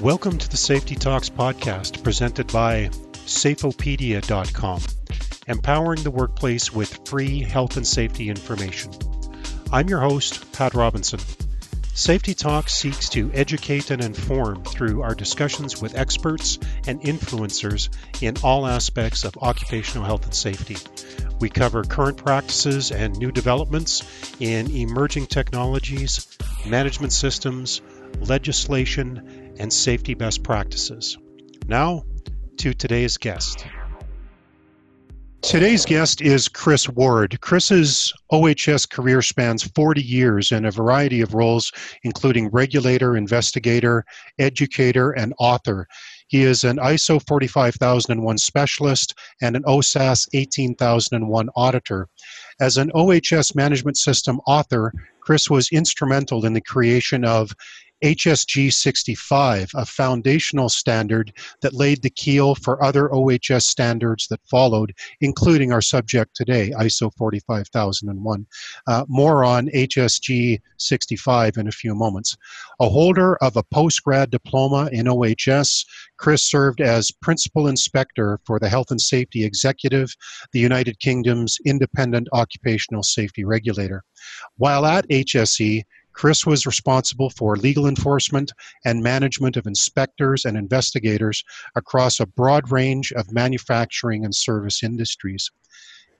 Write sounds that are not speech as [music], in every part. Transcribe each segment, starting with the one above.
Welcome to the Safety Talks podcast presented by Safeopedia.com, empowering the workplace with free health and safety information. I'm your host, Pat Robinson. Safety Talks seeks to educate and inform through our discussions with experts and influencers in all aspects of occupational health and safety. We cover current practices and new developments in emerging technologies, management systems, legislation, and safety best practices. Now, to today's guest. Today's guest is Chris Ward. Chris's OHS career spans 40 years in a variety of roles, including regulator, investigator, educator, and author. He is an ISO 45001 specialist and an OHSAS 18001 auditor. As an OHS management system author, Chris was instrumental in the creation of HSG 65, a foundational standard that laid the keel for other OHS standards that followed, including our subject today, ISO 45001. Uh, more on HSG 65 in a few moments. A holder of a postgrad diploma in OHS, Chris served as principal inspector for the Health and Safety Executive, the United Kingdom's independent occupational safety regulator. While at HSE, Chris was responsible for legal enforcement and management of inspectors and investigators across a broad range of manufacturing and service industries.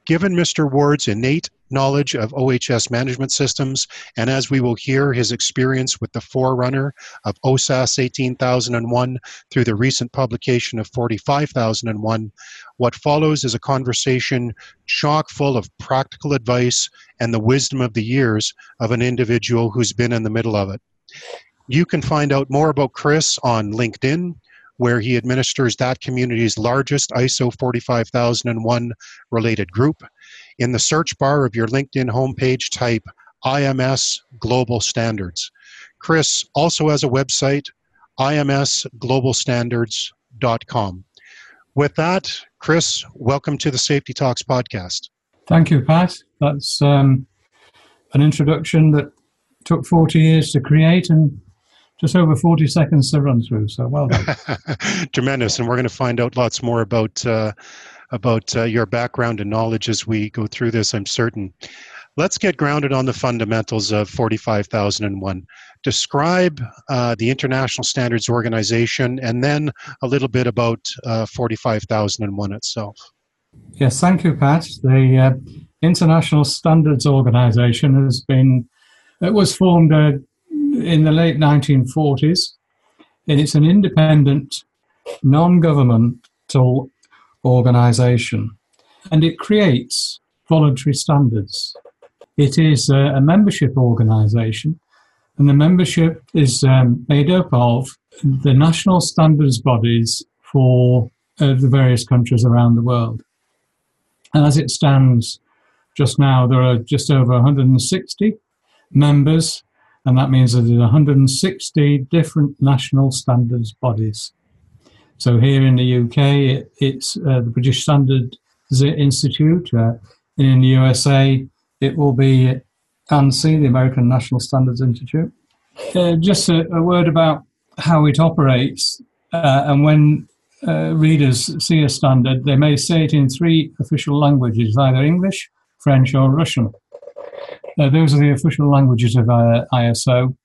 Given Mr. Ward's innate knowledge of OHS management systems, and as we will hear, his experience with the forerunner of OHSAS 18001 through the recent publication of 45001, what follows is a conversation chock full of practical advice and the wisdom of the years of an individual who's been in the middle of it. You can find out more about Chris on LinkedIn, where he administers that community's largest ISO 45001 related group. In the search bar of your LinkedIn homepage, type IMS Global Standards. Chris also has a website, imsglobalstandards.com. With that, Chris, welcome to the Safety Talks podcast. Thank you, Pat. That's um, an introduction that took 40 years to create and just over 40 seconds to run through. So well done. [laughs] Tremendous. And we're going to find out lots more about, uh, about uh, your background and knowledge as we go through this, I'm certain. Let's get grounded on the fundamentals of 45001. Describe uh, the International Standards Organization and then a little bit about uh, 45001 itself. Yes, thank you, Pat. The uh, International Standards Organization has been, it was formed uh, in the late 1940s. And it's an independent, non governmental organization. And it creates voluntary standards. It is a, a membership organization, and the membership is um, made up of the national standards bodies for uh, the various countries around the world. And as it stands just now, there are just over 160 members and that means that there's 160 different national standards bodies. So here in the UK, it's uh, the British Standards Institute. Uh, in the USA, it will be ANSI, the American National Standards Institute. Uh, just a, a, word about how it operates. Uh, and when uh, readers see a standard, they may say it in three official languages, either English, French, or Russian. Uh, those are the official languages of uh, ISO.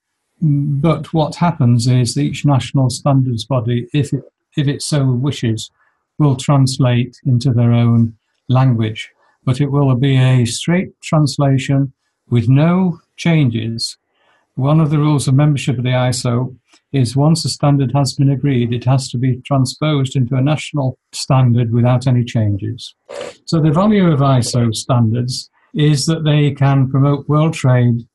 But what happens is each national standards body, if it, if it so wishes, will translate into their own language. But it will be a straight translation with no changes. One of the rules of membership of the ISO is once a standard has been agreed, it has to be transposed into a national standard without any changes. So the value of ISO standards is that they can promote world trade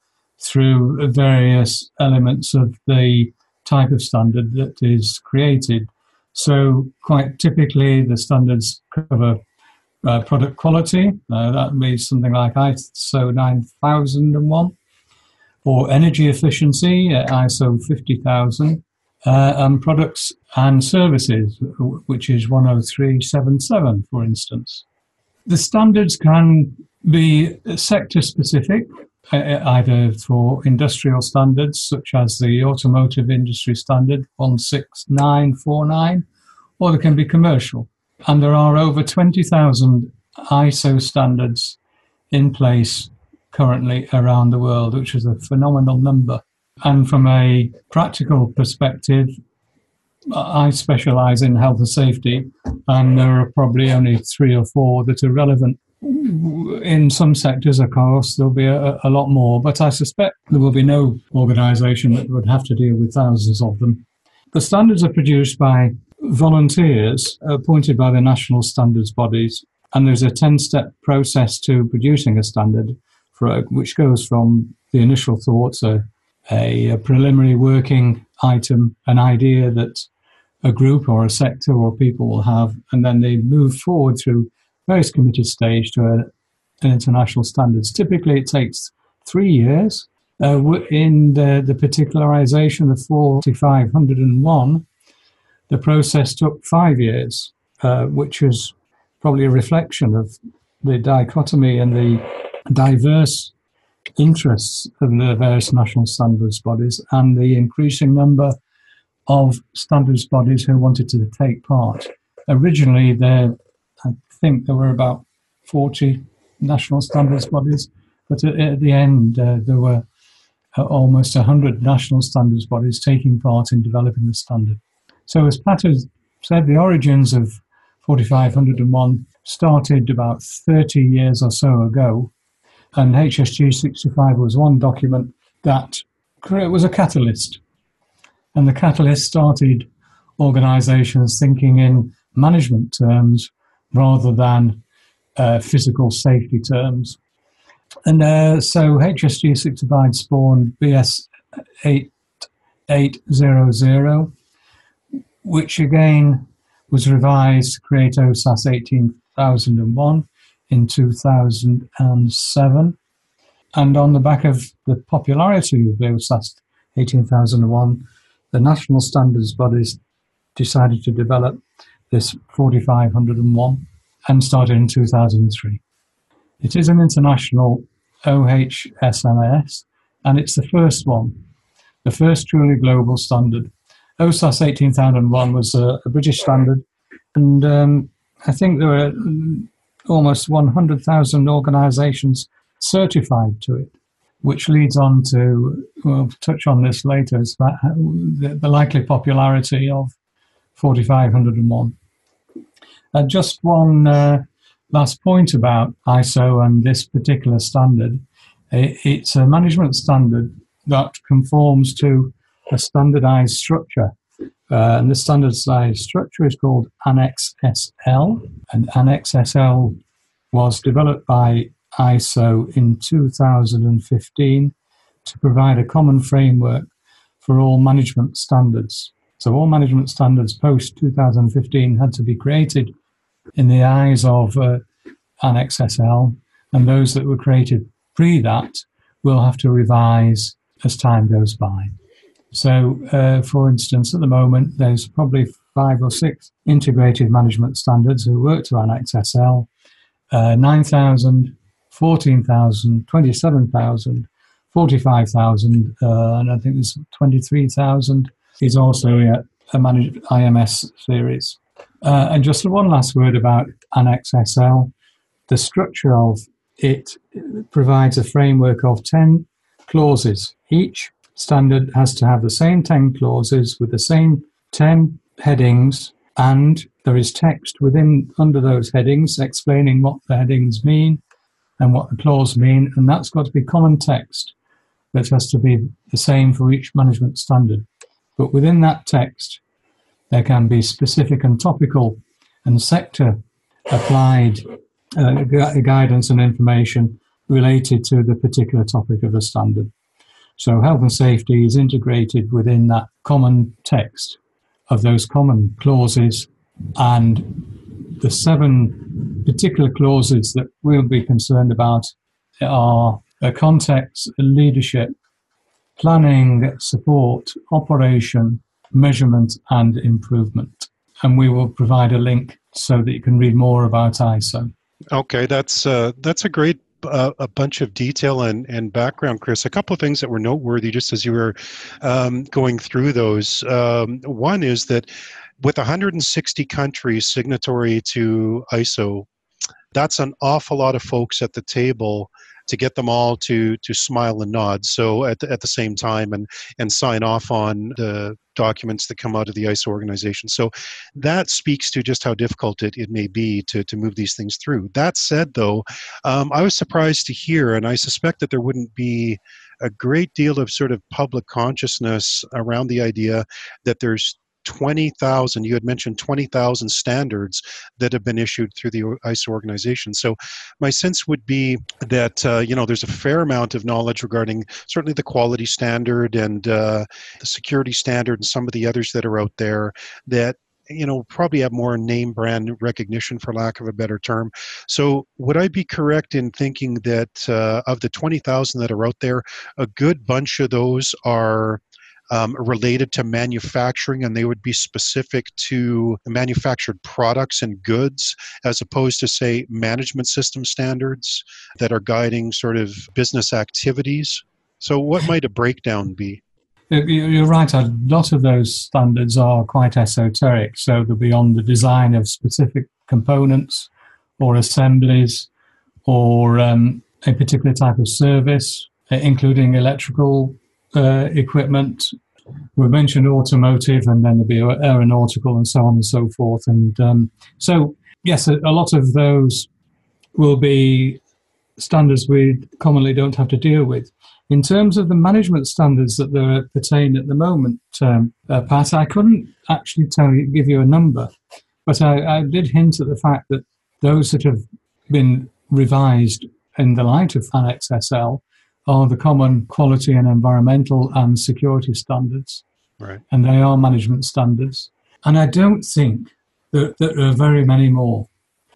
through various elements of the type of standard that is created. So, quite typically, the standards cover uh, product quality, uh, that means something like ISO 9001, or energy efficiency, uh, ISO 50000, uh, and products and services, which is 10377, for instance. The standards can be sector specific, uh, uh, either for industrial standards such as the automotive industry standard 16949 or they can be commercial. And there are over 20,000 ISO standards in place currently around the world, which is a phenomenal number. And from a practical perspective, I specialize in health and safety, and there are probably only three or four that are relevant. In some sectors, of course, there'll be a, a lot more, but I suspect there will be no organization that would have to deal with thousands of them. The standards are produced by volunteers appointed by the national standards bodies, and there's a 10 step process to producing a standard, for, which goes from the initial thoughts, a, a preliminary working item, an idea that a group or a sector or people will have, and then they move forward through various committed stage to an international standards. Typically, it takes three years. Uh, in the, the particularization of 4501, the process took five years, uh, which was probably a reflection of the dichotomy and the diverse interests of the various national standards bodies and the increasing number of standards bodies who wanted to take part. Originally, there, I think there were about 40 national standards bodies, but at, at the end, uh, there were uh, almost 100 national standards bodies taking part in developing the standard. So, as Pat has said, the origins of 4501 started about 30 years or so ago, and HSG 65 was one document that was a catalyst. And the catalyst started organizations thinking in management terms rather than uh, physical safety terms. And uh, so HSG 65 spawned BS 8800, which again was revised to create OHSAS 18001 in 2007. And on the back of the popularity of OHSAS 18001, the national standards bodies decided to develop this 4501 and started in 2003. It is an international OHSMS and it's the first one, the first truly global standard OHSAS 18001 was a, a British standard, and um, I think there were almost 100,000 organisations certified to it, which leads on to, we'll touch on this later, about the, the likely popularity of 4501. Uh, just one uh, last point about ISO and this particular standard. It's a management standard that conforms to a standardized structure. Uh, and the standardized structure is called Annex SL. And Annex SL was developed by ISO in 2015 to provide a common framework for all management standards. So, all management standards post 2015 had to be created in the eyes of uh, Annex SL, and those that were created pre that will have to revise as time goes by. So, uh, for instance, at the moment, there's probably five or six integrated management standards who work to Annex SL, uh, 9,000, 14,000, 27,000, 45,000, uh, and I think there's 23,000 is also a, a managed IMS series. Uh, and just one last word about Annex SL. The structure of it provides a framework of 10 clauses, each standard has to have the same 10 clauses with the same 10 headings and there is text within under those headings explaining what the headings mean and what the clause mean and that's got to be common text that has to be the same for each management standard but within that text there can be specific and topical and sector applied uh, guidance and information related to the particular topic of the standard. So health and safety is integrated within that common text of those common clauses and the seven particular clauses that we'll be concerned about are context, leadership, planning, support, operation, measurement, and improvement. And we will provide a link so that you can read more about ISO. Okay, that's uh, that's a great a, a, bunch of detail and, and background, Chris. A couple of things that were noteworthy just as you were um, going through those. Um, one is that with 160 countries signatory to ISO, that's an awful lot of folks at the table to get them all to to smile and nod. So at the, at the same time and and sign off on the documents that come out of the ISO organization. So that speaks to just how difficult it, it may be to to move these things through. That said though um, I was surprised to hear and I suspect that there wouldn't be a great deal of sort of public consciousness around the idea that there's 20,000, you had mentioned 20,000 standards that have been issued through the ISO organization. So my sense would be that, uh, you know, there's a fair amount of knowledge regarding certainly the quality standard and uh, the security standard and some of the others that are out there that you know probably have more name brand recognition for lack of a better term so would i be correct in thinking that uh, of the 20000 that are out there a good bunch of those are um, related to manufacturing and they would be specific to manufactured products and goods as opposed to, say, management system standards that are guiding sort of business activities. So, what might a breakdown be? [laughs] You're right. A lot of those standards are quite esoteric. So they'll be on the design of specific components or assemblies or um, a particular type of service, including electrical uh, equipment. We mentioned automotive, and then there'll be aeronautical, and so on and so forth. And um, so, yes, a, a, lot of those will be standards we commonly don't have to deal with. In terms of the management standards that are pertain at the moment, um, uh, Pat, I couldn't actually tell you, give you a number, but I, I did hint at the fact that those that have been revised in the light of Annex SL are the common quality and environmental and security standards. Right. And they are management standards. And I don't think that, that there are very many more.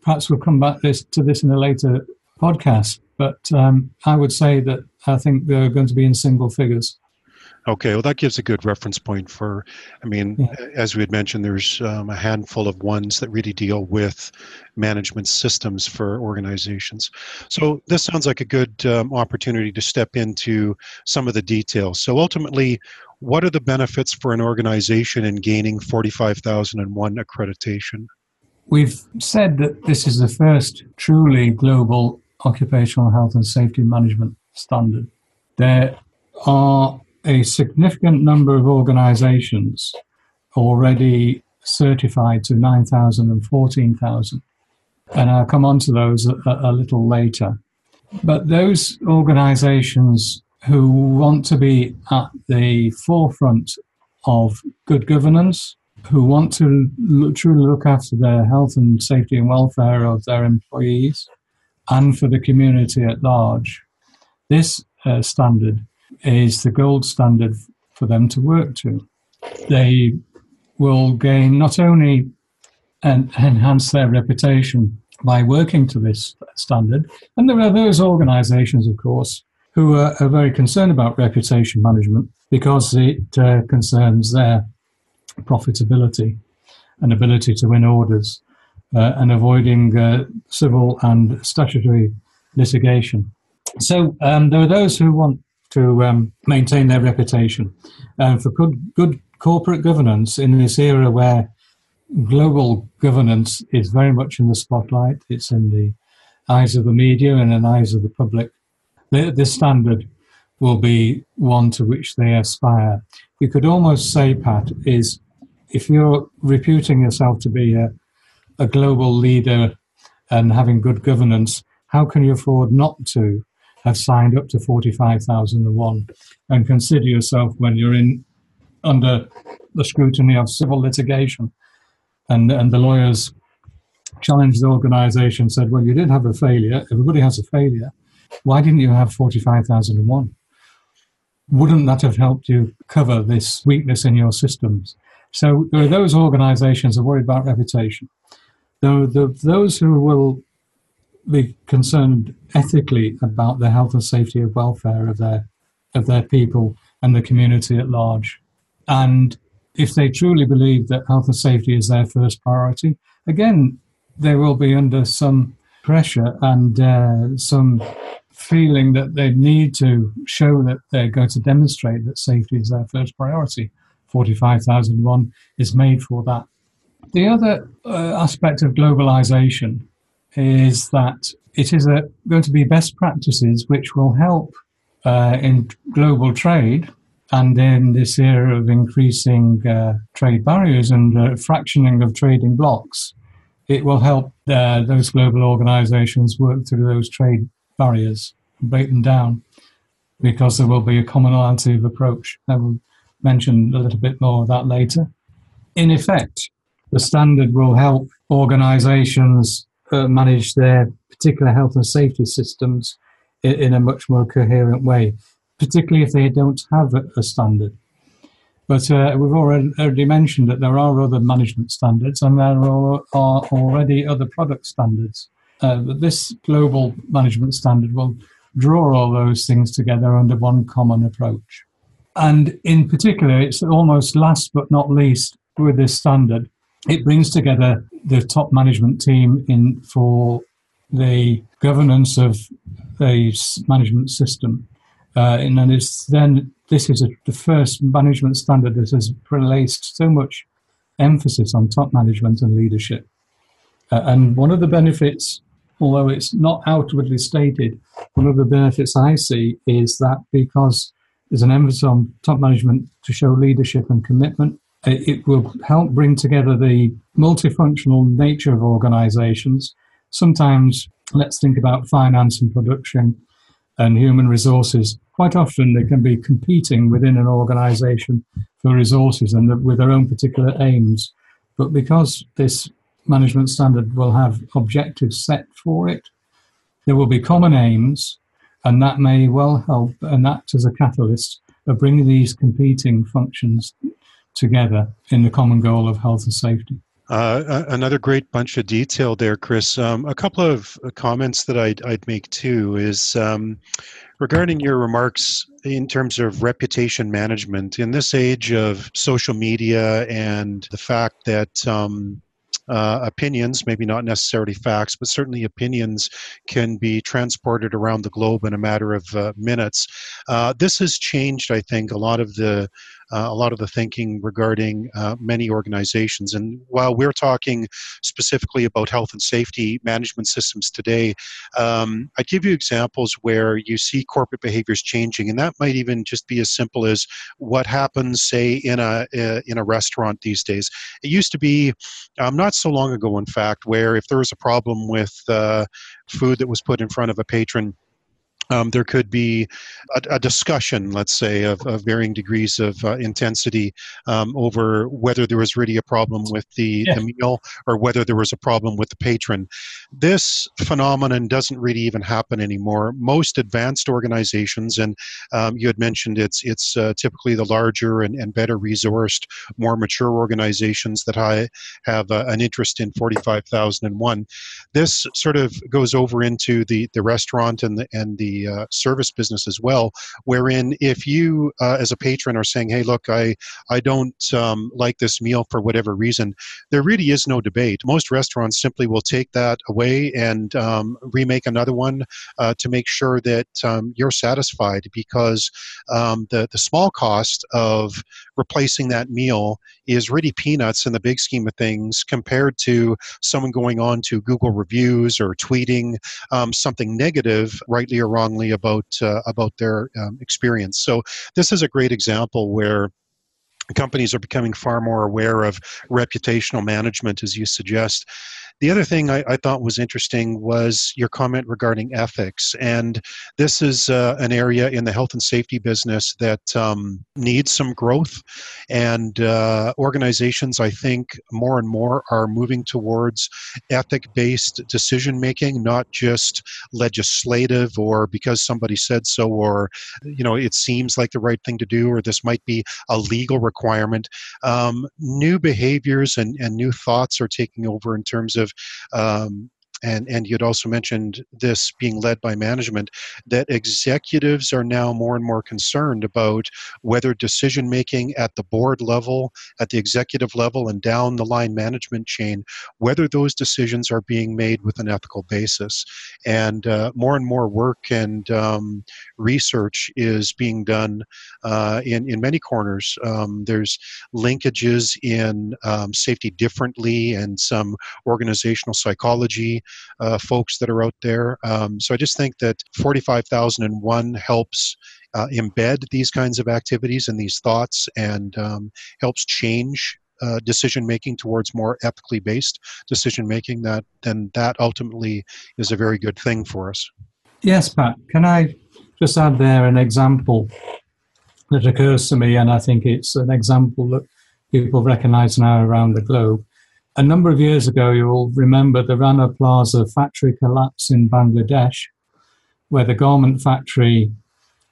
Perhaps we'll come back this, to this in a later podcast, but um, I would say that I think they're going to be in single figures. Okay, well, that gives a good reference point for. I mean, yeah. as we had mentioned, there's um, a handful of ones that really deal with management systems for organizations. So this sounds like a good um, opportunity to step into some of the details. So ultimately, what are the benefits for an organization in gaining 45,001 accreditation? We've said that this is the first truly global occupational health and safety management standard. There are a significant number of organizations already certified to 9,000 and 14,000. And I'll come on to those a, a little later. But those organizations who want to be at the forefront of good governance, who want to truly look after the health and safety and welfare of their employees and for the community at large, this uh, standard is the gold standard for them to work to. They will gain not only and enhance their reputation by working to this standard, and there are those organizations, of course, who are, are very concerned about reputation management because it uh, concerns their profitability and ability to win orders uh, and avoiding uh, civil and statutory litigation. So um, there are those who want to um, maintain their reputation. And for good, good corporate governance in this era where global governance is very much in the spotlight, it's in the eyes of the media and in the eyes of the public, this standard will be one to which they aspire. You could almost say, Pat, is if you're reputing yourself to be a, a global leader and having good governance, how can you afford not to have signed up to 45,001 and consider yourself when you're in under the scrutiny of civil litigation. And, and the lawyers challenged the organization, said, Well, you did have a failure. Everybody has a failure. Why didn't you have 45,001? Wouldn't that have helped you cover this weakness in your systems? So there are those organizations that are worried about reputation. Those who will be concerned ethically about the health and safety and welfare of their of their people and the community at large. And if they truly believe that health and safety is their first priority, again, they will be under some pressure and uh, some feeling that they need to show that they're going to demonstrate that safety is their first priority. 45,001 is made for that. The other uh, aspect of globalization is that it is a, going to be best practices which will help uh, in global trade and in this era of increasing uh, trade barriers and uh, fractioning of trading blocks. It will help uh, those global organizations work through those trade barriers, break them down, because there will be a commonality of approach. I will mention a little bit more of that later. In effect, the standard will help organizations uh, manage their particular health and safety systems in, in, a much more coherent way, particularly if they don't have a, a standard. But uh, we've already, already, mentioned that there are other management standards and there are, are already other product standards. Uh, but this global management standard will draw all those things together under one common approach. And in particular, it's almost last but not least with this standard, it brings together the top management team in for the governance of a management system. Uh, and then it's then this is a, the first management standard that has placed so much emphasis on top management and leadership. Uh, and one of the benefits, although it's not outwardly stated, one of the benefits I see is that because there's an emphasis on top management to show leadership and commitment, Uh, it will help bring together the multifunctional nature of organizations. Sometimes, let's think about finance and production and human resources. Quite often, they can be competing within an organization for resources and with their own particular aims. But because this management standard will have objectives set for it, there will be common aims, and that may well help and act as a catalyst of bringing these competing functions together in the common goal of health and safety. Uh, another great bunch of detail there, Chris. Um, a couple of comments that I'd, I'd make too is um, regarding your remarks in terms of reputation management. In this age of social media and the fact that um, uh, opinions, maybe not necessarily facts, but certainly opinions can be transported around the globe in a matter of uh, minutes. Uh, this has changed, I think, a lot of the uh, a lot of the thinking regarding uh, many organizations. And while we're talking specifically about health and safety management systems today, um, I give you examples where you see corporate behaviors changing, and that might even just be as simple as what happens, say, in a uh, in a restaurant these days. It used to be um, not so long ago, in fact, where if there was a problem with uh, food that was put in front of a patron um, there could be a, a, discussion, let's say, of, of varying degrees of uh, intensity um, over whether there was really a problem with the, yeah. the, meal or whether there was a problem with the patron. This phenomenon doesn't really even happen anymore. Most advanced organizations, and um, you had mentioned it's it's uh, typically the larger and, and better resourced, more mature organizations that I have uh, an interest in 45,001. This sort of goes over into the, the restaurant and the and the uh, service business as well, wherein if you uh, as a patron are saying, "Hey, look, I I don't um, like this meal for whatever reason," there really is no debate. Most restaurants simply will take that away and um, remake another one uh, to make sure that um, you're satisfied because um, the the small cost of replacing that meal is really peanuts in the big scheme of things compared to someone going on to Google reviews or tweeting um, something negative, rightly or wrongly, about uh, about their um, experience. So this is a great example where companies are becoming far more aware of reputational management, as you suggest. The other thing I, I, thought was interesting was your comment regarding ethics. And this is uh, an area in the health and safety business that um, needs some growth. And uh, organizations, I think, more and more are moving towards ethic based decision making, not just legislative or because somebody said so or, you know, it seems like the right thing to do or this might be a legal requirement. Um, new behaviors and, and new thoughts are taking over in terms of of um, and and you'd also mentioned this being led by management, that executives are now more and more concerned about whether decision making at the board level, at the executive level, and down the line management chain, whether those decisions are being made with an ethical basis. And uh, more and more work and um, research is being done uh, in in many corners. Um, there's linkages in um, safety differently and some organizational psychology uh, folks that are out there. Um, so I just think that 45,001 helps uh, embed these kinds of activities and these thoughts and um, helps change uh, decision making towards more ethically based decision making that then that ultimately is a very good thing for us. Yes pat. Can i just add there an example that occurs to me? And i think it's an example that people recognize now around the globe a number of years ago, you'll remember the Rana Plaza factory collapse in Bangladesh, where the garment factory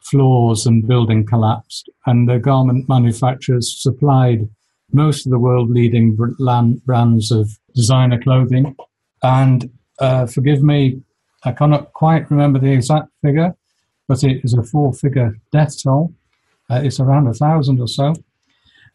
floors and building collapsed, and the garment manufacturers supplied most of the world leading brands of designer clothing. And uh, forgive me, I cannot quite remember the exact figure, but it is a four figure death toll. Uh, it's around a thousand or so.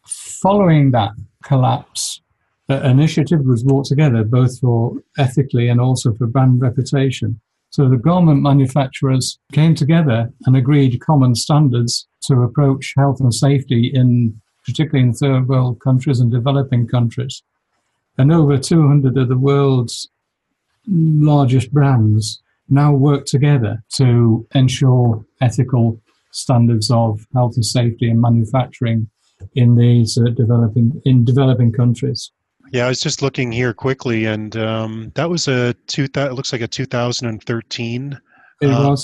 Following that collapse, uh, initiative was brought together both for ethically and also for brand reputation. So the garment manufacturers came together and agreed common standards to approach health and safety in particularly in third world countries and developing countries. And over 200 of the world's largest brands now work together to ensure ethical standards of health and safety and manufacturing in these uh, developing in developing countries. Yeah, I was just looking here quickly, and um, that was a two. It looks like a 2013 uh,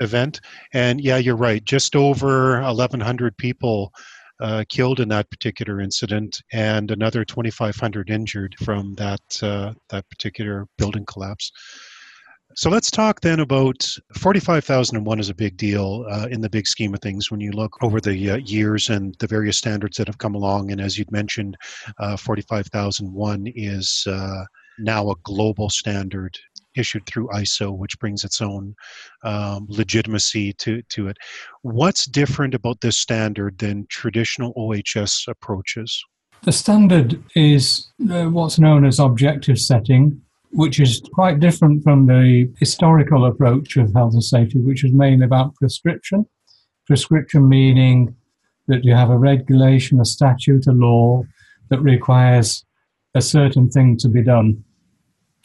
event, and yeah, you're right. Just over 1,100 people uh, killed in that particular incident, and another 2,500 injured from that uh, that particular building collapse. So let's talk then about 45,001 is a big deal uh, in the big scheme of things when you look over the uh, years and the various standards that have come along. And as you'd mentioned, uh, 45,001 is uh, now a global standard issued through ISO, which brings its own um, legitimacy to, to it. What's different about this standard than traditional OHS approaches? The standard is uh, what's known as objective setting, which is quite different from the historical approach of health and safety, which is mainly about prescription. Prescription meaning that you have a regulation, a statute, a law that requires a certain thing to be done.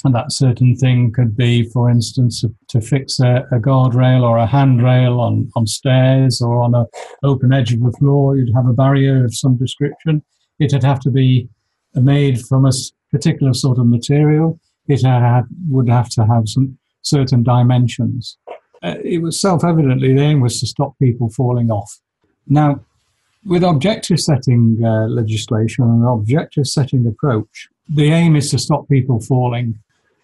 And that certain thing could be, for instance, to fix a, a guardrail or a handrail on, on stairs or on an open edge of the floor. You'd have a barrier of some description. It'd have to be made from a particular sort of material it had, would have to have some certain dimensions. Uh, it was self-evidently the aim was to stop people falling off. Now, with objective setting uh, legislation and an objective setting approach, the aim is to stop people falling.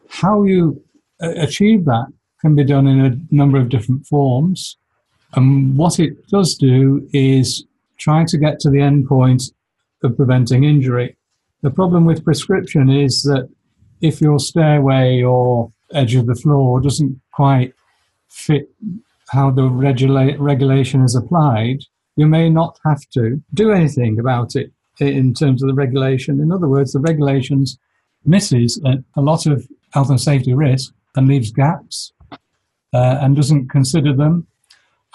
How you uh, achieve that can be done in a number of different forms. And what it does do is try to get to the end point of preventing injury. The problem with prescription is that if your stairway or edge of the floor doesn't quite fit how the regula- regulation is applied, you may not have to do anything about it in terms of the regulation. In other words, the regulations misses a, a lot of health and safety risk and leaves gaps uh, and doesn't consider them,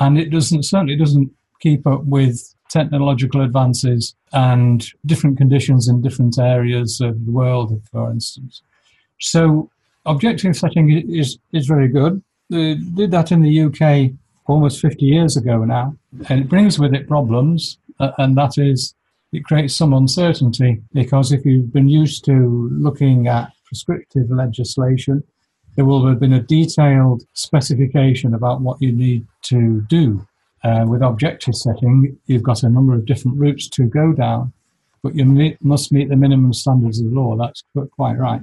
and it doesn't certainly doesn't keep up with technological advances and different conditions in different areas of the world, for instance. So objective setting is, is very good. They did that in the UK almost 50 years ago now, and it brings with it problems, uh, and that is it creates some uncertainty because if you've been used to looking at prescriptive legislation, there will have been a detailed specification about what you need to do. Uh, with objective setting, you've got a number of different routes to go down, but you meet, must meet the minimum standards of the law. That's quite right.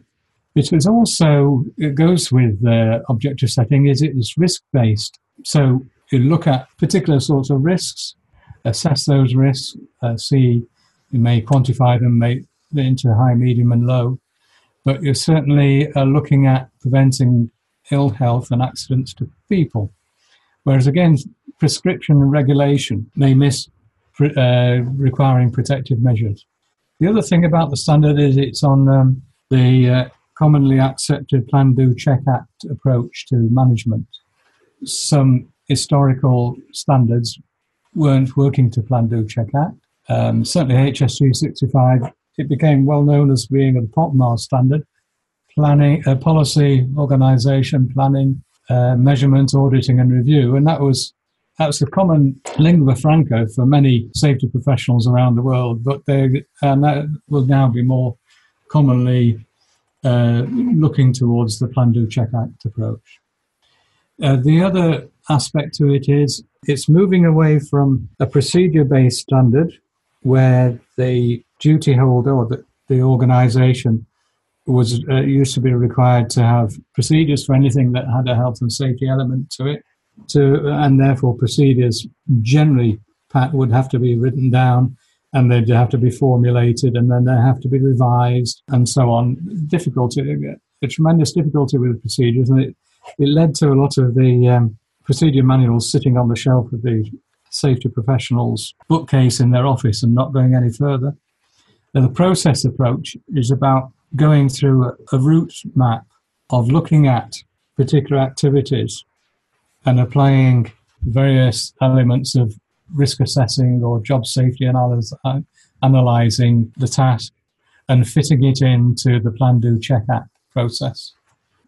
It is also, it goes with uh, objective setting, is it is risk based. So you look at particular sorts of risks, assess those risks, uh, see, you may quantify them make, into high, medium, and low. But you're certainly uh, looking at preventing ill health and accidents to people. Whereas again, prescription and regulation may miss uh, requiring protective measures. The other thing about the standard is it's on um, the uh, commonly accepted Plan Do Check Act approach to management. Some historical standards weren't working to Plan Do Check Act. Um, certainly, HSG 65, it became well known as being a POPMAR standard planning, uh, policy, organisation, planning, uh, measurement, auditing, and review. And that was that's a common lingua franca for many safety professionals around the world, but they and that will now be more commonly looking towards the Plan Do Check Act approach. Uh, the other aspect to it is it's moving away from a procedure based standard where the duty holder or the, the organization was uh, used to be required to have procedures for anything that had a health and safety element to it to and therefore procedures generally would have to be written down and they'd have to be formulated and then they have to be revised and so on. Difficulty a tremendous difficulty with the procedures and it, it led to a lot of the um, procedure manuals sitting on the shelf of the safety professionals bookcase in their office and not going any further. The process approach is about going through a, a route map of looking at particular activities and applying various elements of risk assessing or job safety analysis, uh, analyzing the task and fitting it into the plan do check act process.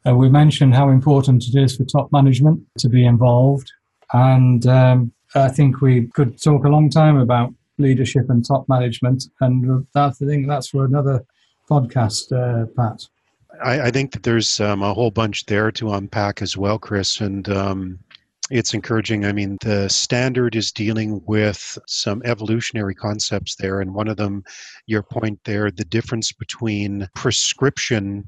Uh, we mentioned how important it is for top management to be involved, and um, I think we could talk a long time about leadership and top management, and that's the thing. That's for another podcast, uh, Pat. I, I, think that there's um, a whole bunch there to unpack as well, Chris, and um, it's encouraging. I mean, the standard is dealing with some evolutionary concepts there, and one of them, your point there, the difference between prescription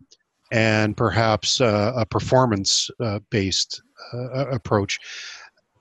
and perhaps uh, a performance uh, based uh, approach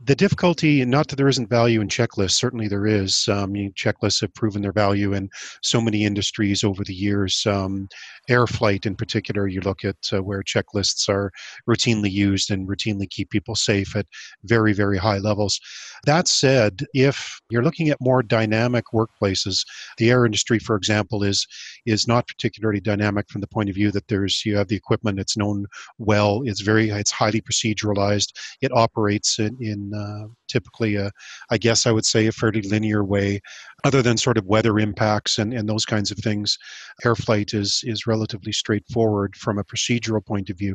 the difficulty, not that there isn't value in checklists, certainly there is. Um, checklists have proven their value in so many industries over the years. Um, air flight, in particular, you look at uh, where checklists are routinely used and routinely keep people safe at very, very high levels. That said, if you're looking at more dynamic workplaces, the air industry, for example, is is not particularly dynamic from the point of view that there's you have the equipment, it's known well, it's very, it's highly proceduralized, it operates in, in uh, typically, a, I guess I would say, a fairly linear way, other than sort of weather impacts and, and those kinds of things. Air flight is, is relatively straightforward from a procedural point of view.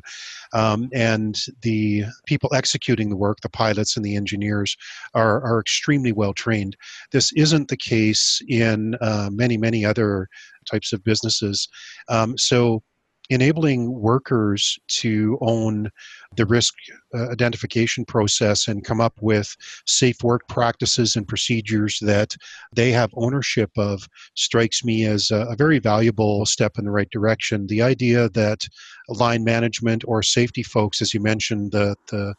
Um, and the people executing the work, the pilots and the engineers, are, are extremely well trained. This isn't the case in uh, many, many other types of businesses. Um, so, enabling workers to own the risk uh, identification process and come up with safe work practices and procedures that they have ownership of strikes me as a, very valuable step in the right direction. The idea that line management or safety folks, as you mentioned, the, the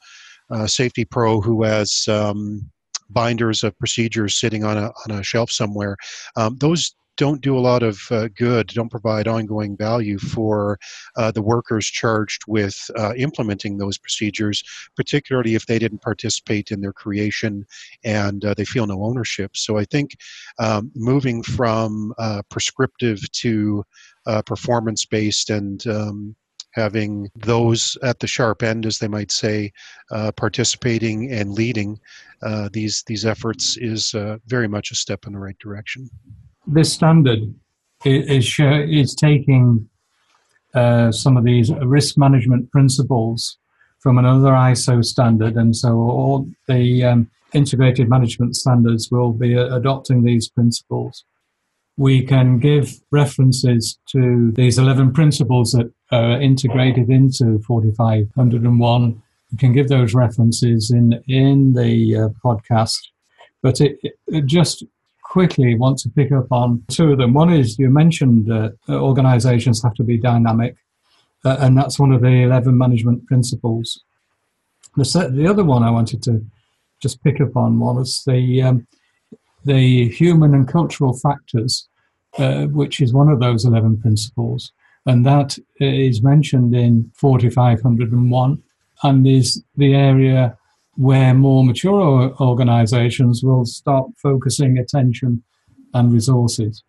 uh, safety pro who has um, binders of procedures sitting on a, on a shelf somewhere, um, those don't do a lot of uh, good, don't provide ongoing value for uh, the workers charged with uh, implementing those procedures, particularly if they didn't participate in their creation and uh, they feel no ownership. So I think um, moving from uh, prescriptive to uh, performance based and um, having those at the sharp end, as they might say, participating and leading these these efforts is very much a step in the right direction this standard is, is taking uh, some of these risk management principles from another ISO standard, and so all the um, integrated management standards will be adopting these principles. We can give references to these 11 principles that are integrated into 4501. We can give those references in, in the uh, podcast, but it, it just quickly want to pick up on two of them. One is you mentioned that organizations have to be dynamic, uh, and that's one of the 11 management principles. The, set, the other one I wanted to just pick up on was the, um, the human and cultural factors, uh, which is one of those 11 principles. And that is mentioned in 4501 and is the area where more mature organizations will start focusing attention and resources.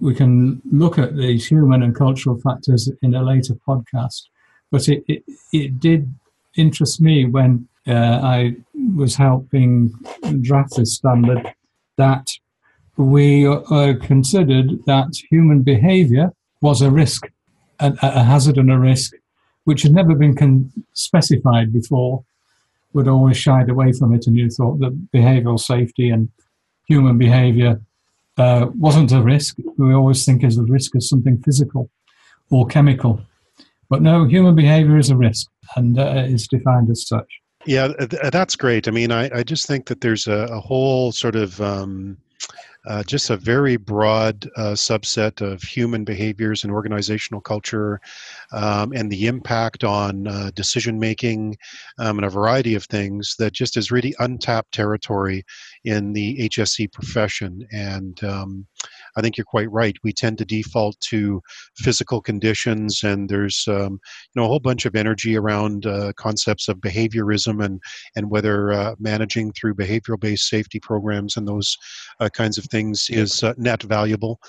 We can look at these human and cultural factors in a later podcast, but it, it, it did interest me when uh, I was helping draft this standard that we uh, considered that human behavior was a risk, a, a hazard and a risk, which had never been con- specified before. Would always shied away from it, and you thought that behavioral safety and human behavior uh, wasn't a risk. We always think as a risk as something physical or chemical. But no, human behavior is a risk and uh, is defined as such. Yeah, that's great. I mean, I, I just think that there's a, a whole sort of um, uh, just a very broad uh, subset of human behaviors and organizational culture um, and the impact on uh, decision making um, and a variety of things that just is really untapped territory in the HSE profession. And um, I think you're quite right. We tend to default to physical conditions, and there's um, you know a whole bunch of energy around uh, concepts of behaviorism and and whether uh, managing through behavioral-based safety programs and those uh, kinds of things is uh, net valuable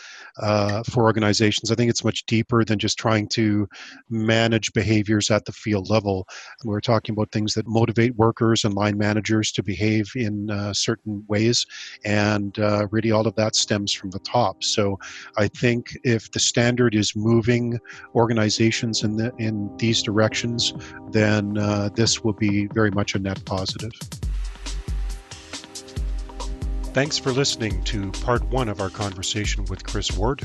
uh, for organizations. I think it's much deeper than just trying to manage behaviors at the field level. We're talking about things that motivate workers and line managers to behave in uh, certain ways, and really all of that stems from the top. So I think if the standard is moving organizations in, the, in these directions, then uh, this will be very much a net positive. Thanks for listening to part one of our conversation with Chris Ward.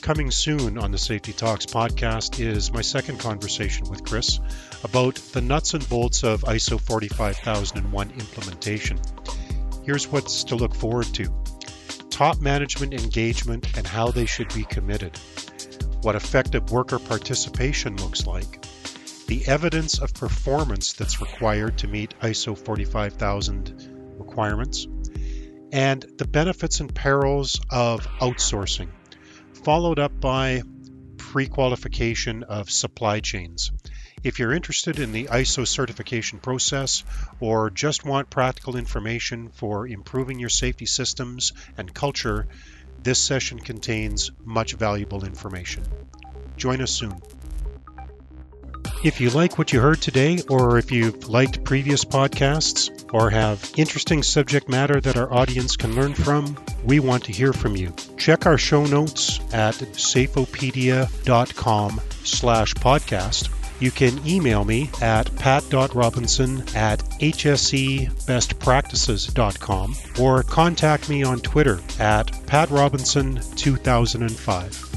Coming soon on the Safety Talks podcast is my second conversation with Chris about the nuts and bolts of ISO 45001 implementation. Here's what's to look forward to top management engagement and how they should be committed, what effective worker participation looks like, the evidence of performance that's required to meet ISO 45000 requirements, and the benefits and perils of outsourcing, followed up by pre qualification of supply chains. If you're interested in the ISO certification process or just want practical information for improving your safety systems and culture, this session contains much valuable information. Join us soon. If you like what you heard today, or if you've liked previous podcasts, or have interesting subject matter that our audience can learn from, we want to hear from you. Check our show notes at safeopedia.com slash podcast you can email me at pat.robinson at hsebestpractices.com or contact me on Twitter at patrobinson2005.